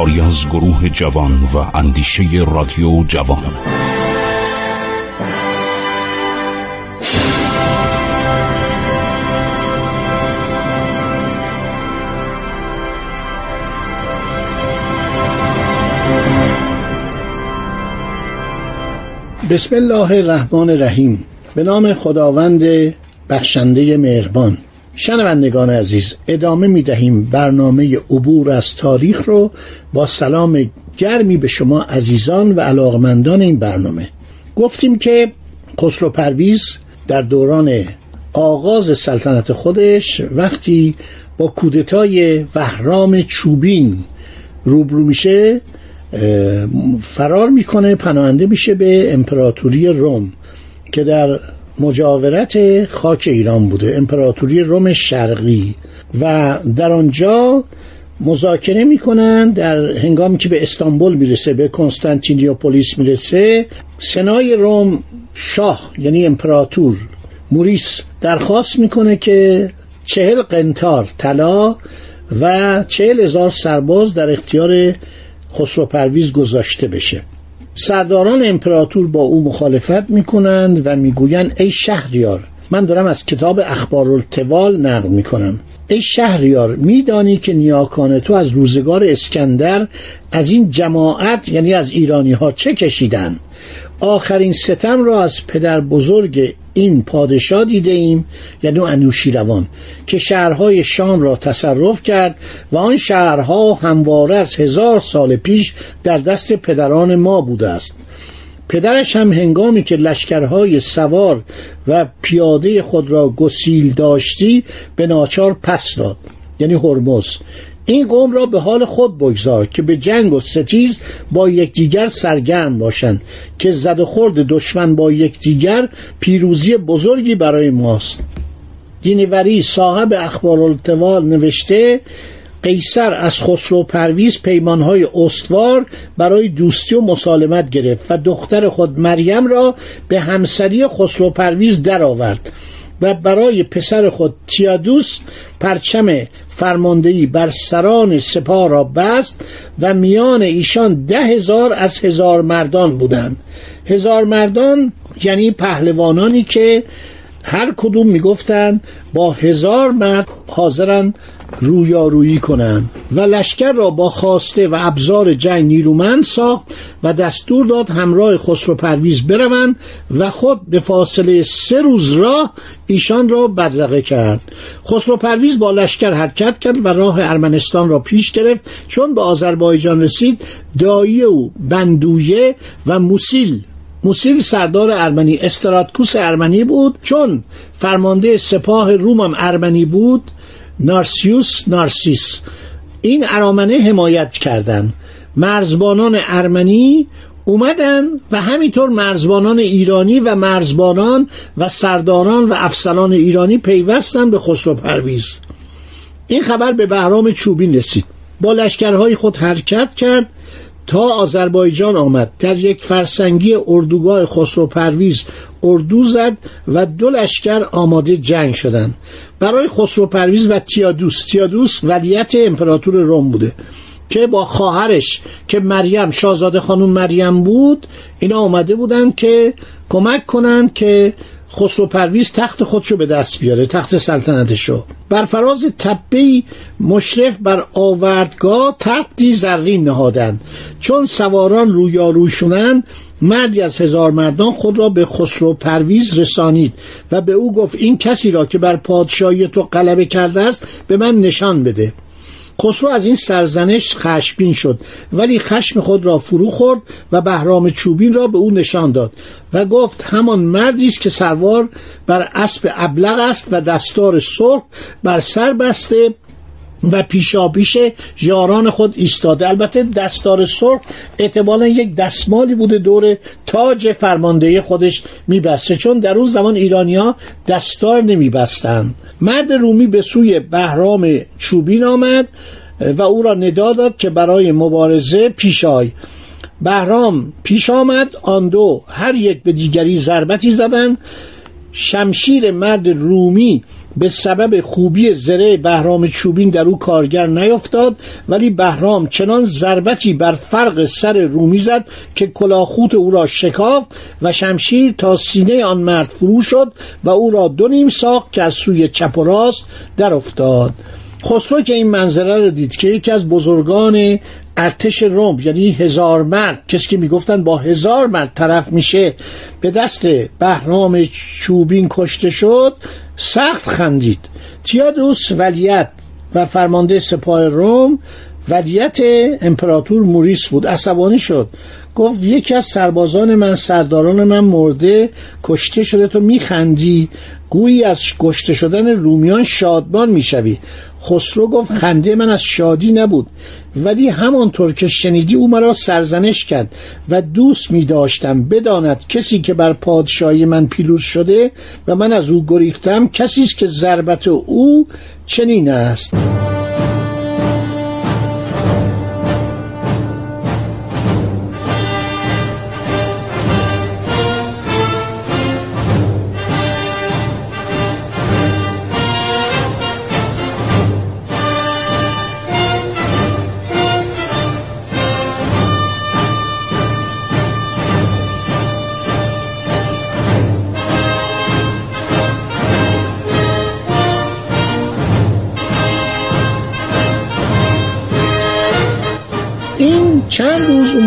کاری از گروه جوان و اندیشه رادیو جوان. بسم الله الرحمن الرحیم. به نام خداوند بخشنده مهربان. شنوندگان عزیز ادامه می دهیم برنامه عبور از تاریخ رو. با سلام گرمی به شما عزیزان و علاقمندان این برنامه. گفتیم که خسرو پرویز در دوران آغاز سلطنت خودش وقتی با کودتای وهرام چوبین روبرو میشه فرار می‌کنه پناهنده میشه به امپراتوری روم که در مجاورت خاک ایران بوده امپراتوری روم شرقی. و در آنجا مذاکره می‌کنن در هنگامی که به استانبول می‌رسه به کنستانتینیوپولیس می‌رسه سنای روم شاه یعنی امپراتور موریس درخواست می‌کنه که چهل قنتار طلا و چهل هزار سرباز در اختیار خسرو پرویز گذاشته بشه. سرداران امپراتور با او مخالفت می‌کنند و می‌گویند ای شهریار من دارم از کتاب اخبار التوال نقل می‌کنم. ای شهریار میدانی که نیاکان تو از روزگار اسکندر از این جماعت یعنی از ایرانی ها چه کشیدن؟ آخرین ستم را از پدر بزرگ این پادشاه دیده ایم یعنی انوشیروان که شهرهای شام را تصرف کرد و آن شهرها همواره از هزار سال پیش در دست پدران ما بوده است. پدرش هم هنگامی که لشکرهای سوار و پیاده خود را گسیل داشتی به ناچار پس داد یعنی هرمز. این قوم را به حال خود بگذار که به جنگ و ستیز با یکدیگر سرگرم باشند که زد و خورد دشمن با یکدیگر پیروزی بزرگی برای ماست. دینوری صاحب اخبار نوشته قیصر از خسرو پرویز پیمانهای استوار برای دوستی و مسالمت گرفت و دختر خود مریم را به همسری خسرو پرویز درآورد. و برای پسر خود تیادوس پرچم فرماندهی بر سران سپاه را بست و میان ایشان ده هزار از هزار مردان بودند. هزار مردان یعنی پهلوانانی که هر کدوم می‌گفتند با هزار مرد حاضرن رویارویی کنند و لشکر را با خواسته و ابزار جنگ نیرومند ساخت و دستور داد همراه خسرو پرویز بروند و خود به فاصله سه روز راه ایشان را بدرقه کرد. خسرو پرویز با لشکر حرکت کرد و راه ارمنستان را پیش گرفت چون به آذربایجان رسید. دایی او بندویه و موسیل موسیل سردار ارمنی استراتکوس ارمنی بود چون فرمانده سپاه روم ارمنی بود. نارسیوس نارسیس. این ارامنه حمایت کردند مرزبانان ارمنی اومدن و همینطور مرزبانان ایرانی و مرزبانان و سرداران و افسران ایرانی پیوستن به خسرو پرویز. این خبر به بهرام چوبین رسید. با لشکرهای خود حرکت کرد تا آذربایجان آمد. در یک فرسنگی اردوگاه خسرو پرویز اردو زد و دو لشکر آماده جنگ شدند. برای خسرو پرویز و تیادوس. تیادوس ولیت امپراتور روم بوده که با خواهرش که مریم شاهزاده خانم مریم بود اینا آمده بودن که کمک کنند که خسرو پرویز تخت خودشو به دست بیاره تخت سلطنتشو. بر فراز تپه مشرف بر آوردگاه تختی زرین نهادن چون سواران رویاروشونن مردی از هزار مردان خود را به خسرو پرویز رسانید و به او گفت این کسی را که بر پادشاهی تو غلبه کرده است به من نشان بده. خسرو از این سرزنش خشمگین شد. ولی خشم خود را فرو خورد و بهرام چوبین را به او نشان داد و گفت همان مردی است که سروار بر اسب ابلغ است و دستار سرخ بر سر بسته و پیشاپیش یاران خود ایستاده. البته دستار سرخ احتمالا یک دستمالی بوده دور تاج فرماندهی خودش میبسته چون در اون زمان ایرانیا دستار نمیبستند مرد رومی به سوی بهرام چوبین آمد و او را ندا داد که برای مبارزه پیش آی. بهرام پیش آمد آن دو هر یک به دیگری ضربتی زدند. شمشیر مرد رومی به سبب خوبی زره بهرام چوبین در او کارگر نیفتاد ولی بهرام چنان ضربتی بر فرق سر رومی زد که کلاخوت او را شکافت و شمشیر تا سینه آن مرد فرو شد و او را دو نیم ساخت که از سوی چپ و راست در افتاد. خسرو که این منظره را دید که یکی از بزرگان ارتش روم یعنی هزار مرد. کسی که می‌گفتن با هزار مرد طرف میشه به دست بهرام چوبین کشته شد سخت خندید. تیادوس ولیت و فرمانده سپاه روم ولیت امپراتور موریس بود. عصبانی شد. گفت یکی از سربازان من سرداران من مرده کشته شده تو میخندی؟ گویی از کشته شدن رومیان شادمان می‌شوی. خسرو گفت خنده من از شادی نبود ولی همانطور که شنیدی او مرا سرزنش کرد و دوست می داشتم بداند کسی که بر پادشاهی من پیروز شده و من از او گریختم کسی است که ضربت او چنین است.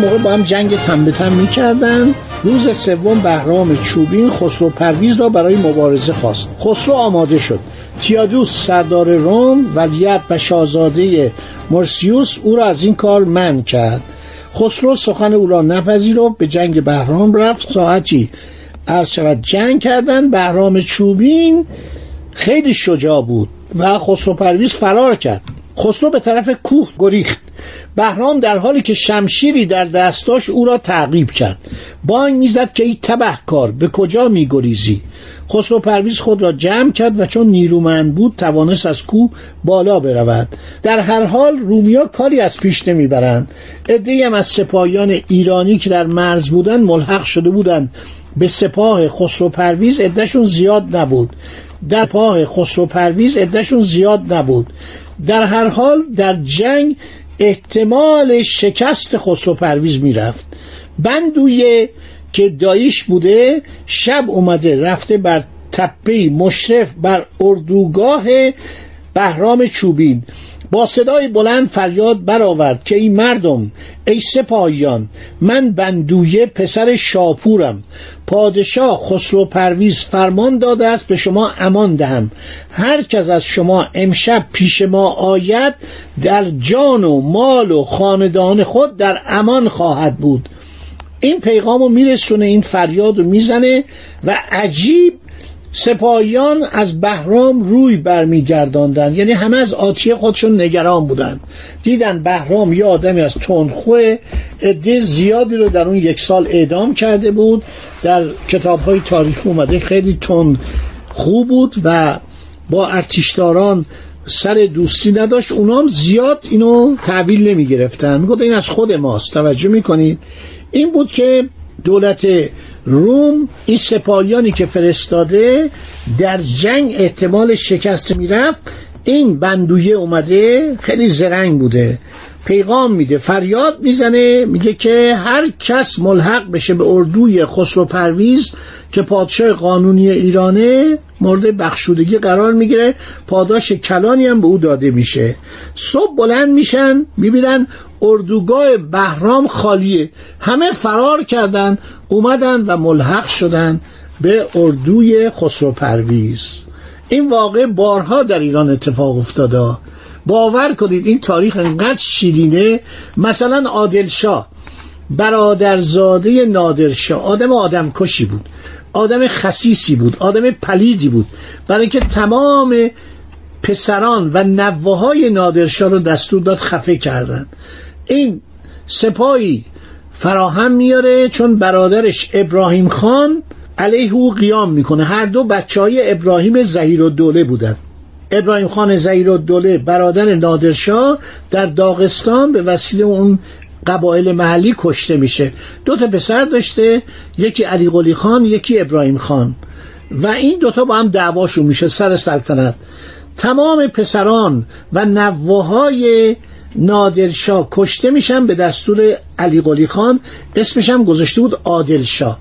موقع با هم جنگ تن به تن می‌کردن. روز سوم بهرام چوبین خسرو پرویز را برای مبارزه خواست. خسرو آماده شد. تیادوس سردار روم ولیت و شاهزاده مرسیوس او را از این کار من کرد. خسرو سخن او را نپذیرفت به جنگ بهرام رفت. ساعتی عرض شود جنگ کردن. بهرام چوبین خیلی شجاع بود و خسرو پرویز فرار کرد. خسرو به طرف کوه گریخت. بهرام در حالی که شمشیری در دستاش او را تعقیب کرد. بانگ می‌زد که ای کار به کجا میگریزی؟ خسرو پرویز خود را جمع کرد و چون نیرومند بود توانست از کوه بالا برود. در هر حال رومیا کاری از پیش نمی‌برند. عدهای هم از سپاهیان ایرانی که در مرز بودند ملحق شده بودند. به سپاه خسرو پرویز عدهشون زیاد نبود. در پاه خسرو پرویز عدهشون زیاد نبود. در هر حال در جنگ احتمال شکست خسرو پرویز می‌رفت. بندویه که داییش بوده شب اومده رفته بر تپه مشرف بر اردوگاه بهرام چوبین. با صدای بلند فریاد برآورد که این مردم ای سپاهیان من بندویه پسر شاپورم. پادشاه خسرو پرویز فرمان داده است به شما امان دهم. هر کس از شما امشب پیش ما آید در جان و مال و خاندان خود در امان خواهد بود. این پیغام رو میرسونه این فریاد رو می‌زنه و عجیب سپاهیان از بهرام روی برمیگرداندن یعنی همه از آتیه خودشون نگران بودن دیدن بهرام یه آدمی از تندخوه عده زیادی رو در اون یک سال اعدام کرده بود. در کتاب های تاریخ اومده خیلی تند خوب بود و با ارتشداران سر دوستی نداشت. اونام زیاد اینو تحویل نمی گرفتن این از خود ماست. توجه می‌کنید. این بود که دولت روم این سپاهیانی که فرستاده در جنگ احتمال شکست می‌رفت این بندویه اومده خیلی زرنگ بوده. پیغام میده فریاد می‌زنه میگه که هر کس ملحق بشه به اردوی خسرو پرویز که پادشاه قانونی ایرانه مورد بخشودگی قرار می‌گیره پاداش کلانی هم به او داده میشه. صبح بلند میشن می‌بینن اردوگاه بهرام خالیه. همه فرار کردن اومدن و ملحق شدن به اردوی خسرو پرویز. این واقع بارها در ایران اتفاق افتاده. باور کنید این تاریخ انقدر شیرینه. مثلا عادل شاه برادرزاده نادرشاه آدم آدم کشی بود آدم خسیسی بود آدم پلیدی بود. برای اینکه تمام پسران و نوه نادرشاه رو دستور داد خفه کردن. این سپاهی فراهم میاره چون برادرش ابراهیم خان علیه او قیام می‌کنه. هر دو بچه های ابراهیم زهیر و دوله بودن. ابراهیم خان زهیر و دوله برادر نادرشاه در داغستان به وسیله اون قبایل محلی کشته میشه. دو تا پسر داشته یکی علی قلی خان یکی ابراهیم خان. و این دوتا با هم دعواشون میشه سر سلطنت. تمام پسران و نوههای نادرشاه کشته میشن به دستور علی قلی خان. اسمش هم گذاشته بود عادلشاه.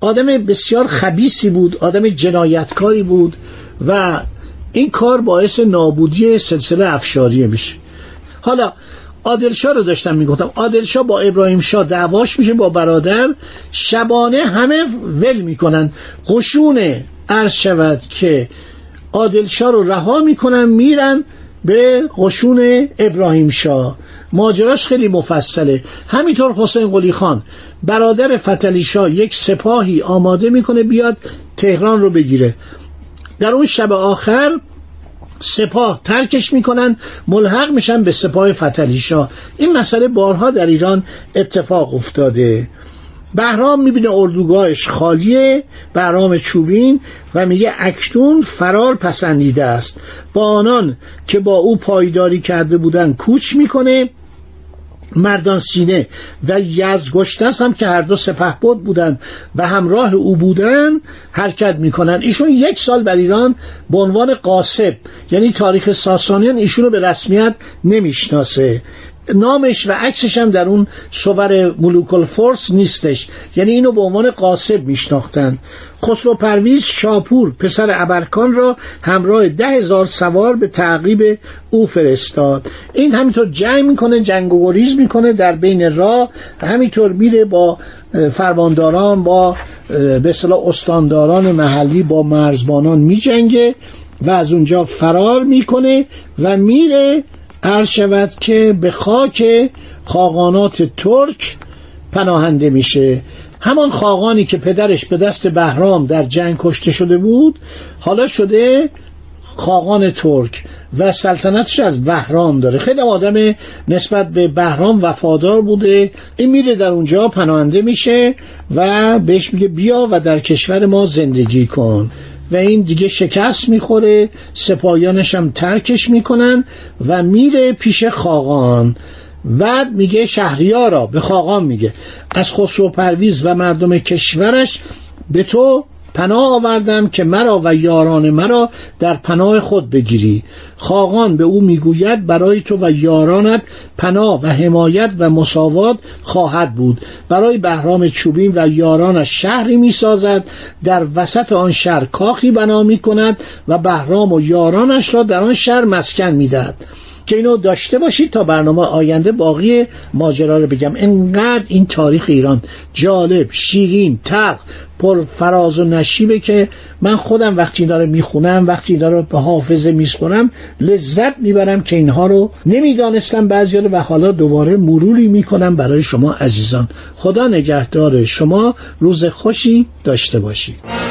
آدم بسیار خبیسی بود آدم جنایتکاری بود و این کار باعث نابودی سلسله افشاری میشه. حالا عادلشاه رو داشتم می‌گفتم عادلشاه با ابراهیم شاه دعواش میشه با برادر شبانه همه ول می‌کنن. قشون عرض شود که عادلشاه رو رها می‌کنن میرن به قشون ابراهیم شاه. ماجراش خیلی مفصله. همینطور حسین قلی خان برادر فتلی شاه یک سپاهی آماده می‌کنه بیاد تهران رو بگیره. در اون شب آخر سپاه ترکش می‌کنن ملحق میشن به سپاه فتلی شاه. این مسئله بارها در ایران اتفاق افتاده. بهرام می‌بینه اردوگاهش خالیه بهرام چوبین و میگه اکتون فرار پسندیده است. با آنان که با او پایداری کرده بودن کوچ می‌کنه مردان سینه و یزگشتس هم که هر دو سپه بود بودن و همراه او بودن حرکت می‌کنن. ایشون یک سال بر ایران به عنوان قاسب یعنی تاریخ ساسانیان ایشون رو به رسمیت نمی‌شناسه. نامش و عکسش هم در اون صور ملوکل فورس نیستش. یعنی اینو به عنوان قاسب میشناختن. خسرو پرویز شاپور پسر ابرکان را همراه ده هزار سوار به تعقیب او فرستاد. این همینطور جنگ می‌کنه جنگ و گریز می‌کنه در بین راه همینطور میره با فرمانداران با به اصطلاح استانداران محلی با مرزبانان میجنگه و از اونجا فرار می‌کنه و میره عرض شود که به خاک خاقانات ترک پناهنده میشه. همان خاقانی که پدرش به دست بهرام در جنگ کشته شده بود حالا شده خاقان ترک و سلطنتش از بهرام داره. خیلی آدم نسبت به بهرام وفادار بوده. این میره در اونجا پناهنده میشه و بهش میگه بیا و در کشور ما زندگی کن. و این دیگه شکست می‌خوره سپاهیانش هم ترکش می‌کنن و میره پیش خاقان. بعد میگه شهریارا به خاقان میگه. از خسرو و مردم کشورش به تو پناه آوردم که مرا و یاران مرا در پناه خود بگیری. خاقان به او می‌گوید برای تو و یارانت پناه و حمایت و مساوات خواهد بود. برای بهرام چوبین و یارانش شهری می‌سازد در وسط آن شهر کاخی بنا می کند و بهرام و یارانش را در آن شهر مسکن می‌دهد. که اینو داشته باشید تا برنامه آینده باقی ماجرا رو بگم. انقدر این تاریخ ایران جالب شیرین تلخ پر فراز و نشیبه که من خودم وقتی اینا رو می‌خونم وقتی اینا رو به حافظه میسپرم لذت می‌برم که اینها رو نمی‌دانستم بعضی رو و حالا دوباره مروری می‌کنم برای شما عزیزان. خدا نگهدار شما. روز خوشی داشته باشید.